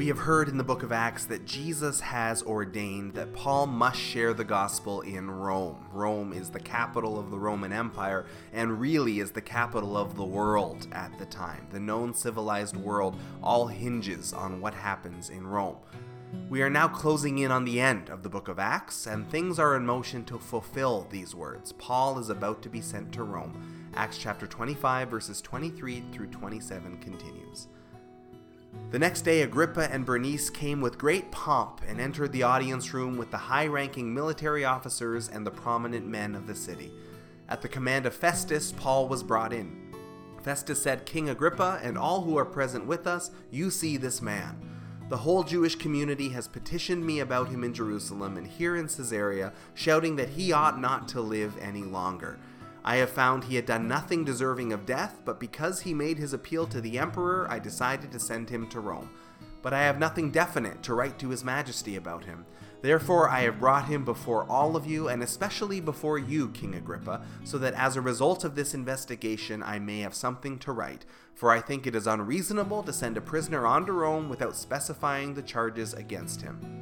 We have heard in the book of Acts that Jesus has ordained that Paul must share the gospel in Rome. Rome is the capital of the Roman Empire and really is the capital of the world at the time. The known civilized world all hinges on what happens in Rome. We are now closing in on the end of the book of Acts, and things are in motion to fulfill these words. Paul is about to be sent to Rome. Acts chapter 25, verses 23 through 27 continues. The next day, Agrippa and Bernice came with great pomp and entered the audience room with the high ranking military officers and the prominent men of the city. At the command of Festus, Paul was brought in. Festus said, King Agrippa and all who are present with us, you see this man. The whole Jewish community has petitioned me about him in Jerusalem and here in Caesarea, shouting that he ought not to live any longer. I have found he had done nothing deserving of death, but because he made his appeal to the emperor, I decided to send him to Rome. But I have nothing definite to write to his majesty about him. Therefore, I have brought him before all of you, and especially before you, King Agrippa, so that as a result of this investigation I may have something to write. For I think it is unreasonable to send a prisoner on to Rome without specifying the charges against him.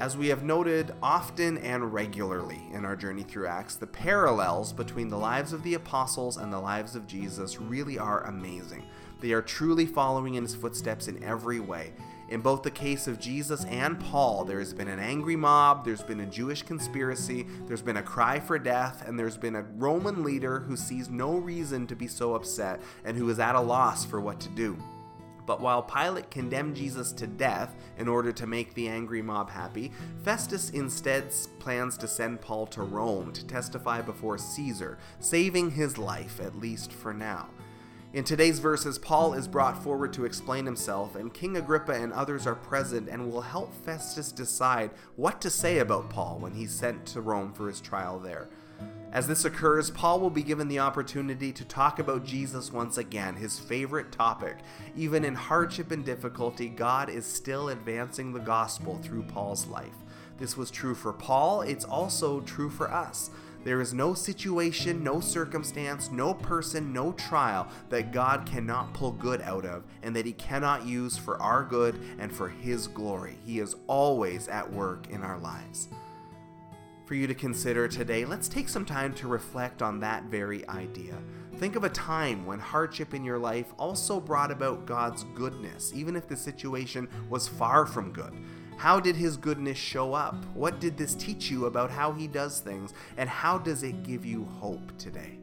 As we have noted often and regularly in our journey through Acts, the parallels between the lives of the apostles and the lives of Jesus really are amazing. They are truly following in his footsteps in every way. In both the case of Jesus and Paul, there has been an angry mob, there's been a Jewish conspiracy, there's been a cry for death, and there's been a Roman leader who sees no reason to be so upset and who is at a loss for what to do. But while Pilate condemned Jesus to death in order to make the angry mob happy, Festus instead plans to send Paul to Rome to testify before Caesar, saving his life, at least for now. In today's verses, Paul is brought forward to explain himself, and King Agrippa and others are present and will help Festus decide what to say about Paul when he's sent to Rome for his trial there. As this occurs, Paul will be given the opportunity to talk about Jesus once again, his favorite topic. Even in hardship and difficulty, God is still advancing the gospel through Paul's life. This was true for Paul, it's also true for us. There is no situation, no circumstance, no person, no trial that God cannot pull good out of and that He cannot use for our good and for His glory. He is always at work in our lives for you to consider today, let's take some time to reflect on that very idea. Think of a time when hardship in your life also brought about God's goodness, even if the situation was far from good. How did His goodness show up? What did this teach you about how He does things? And how does it give you hope today?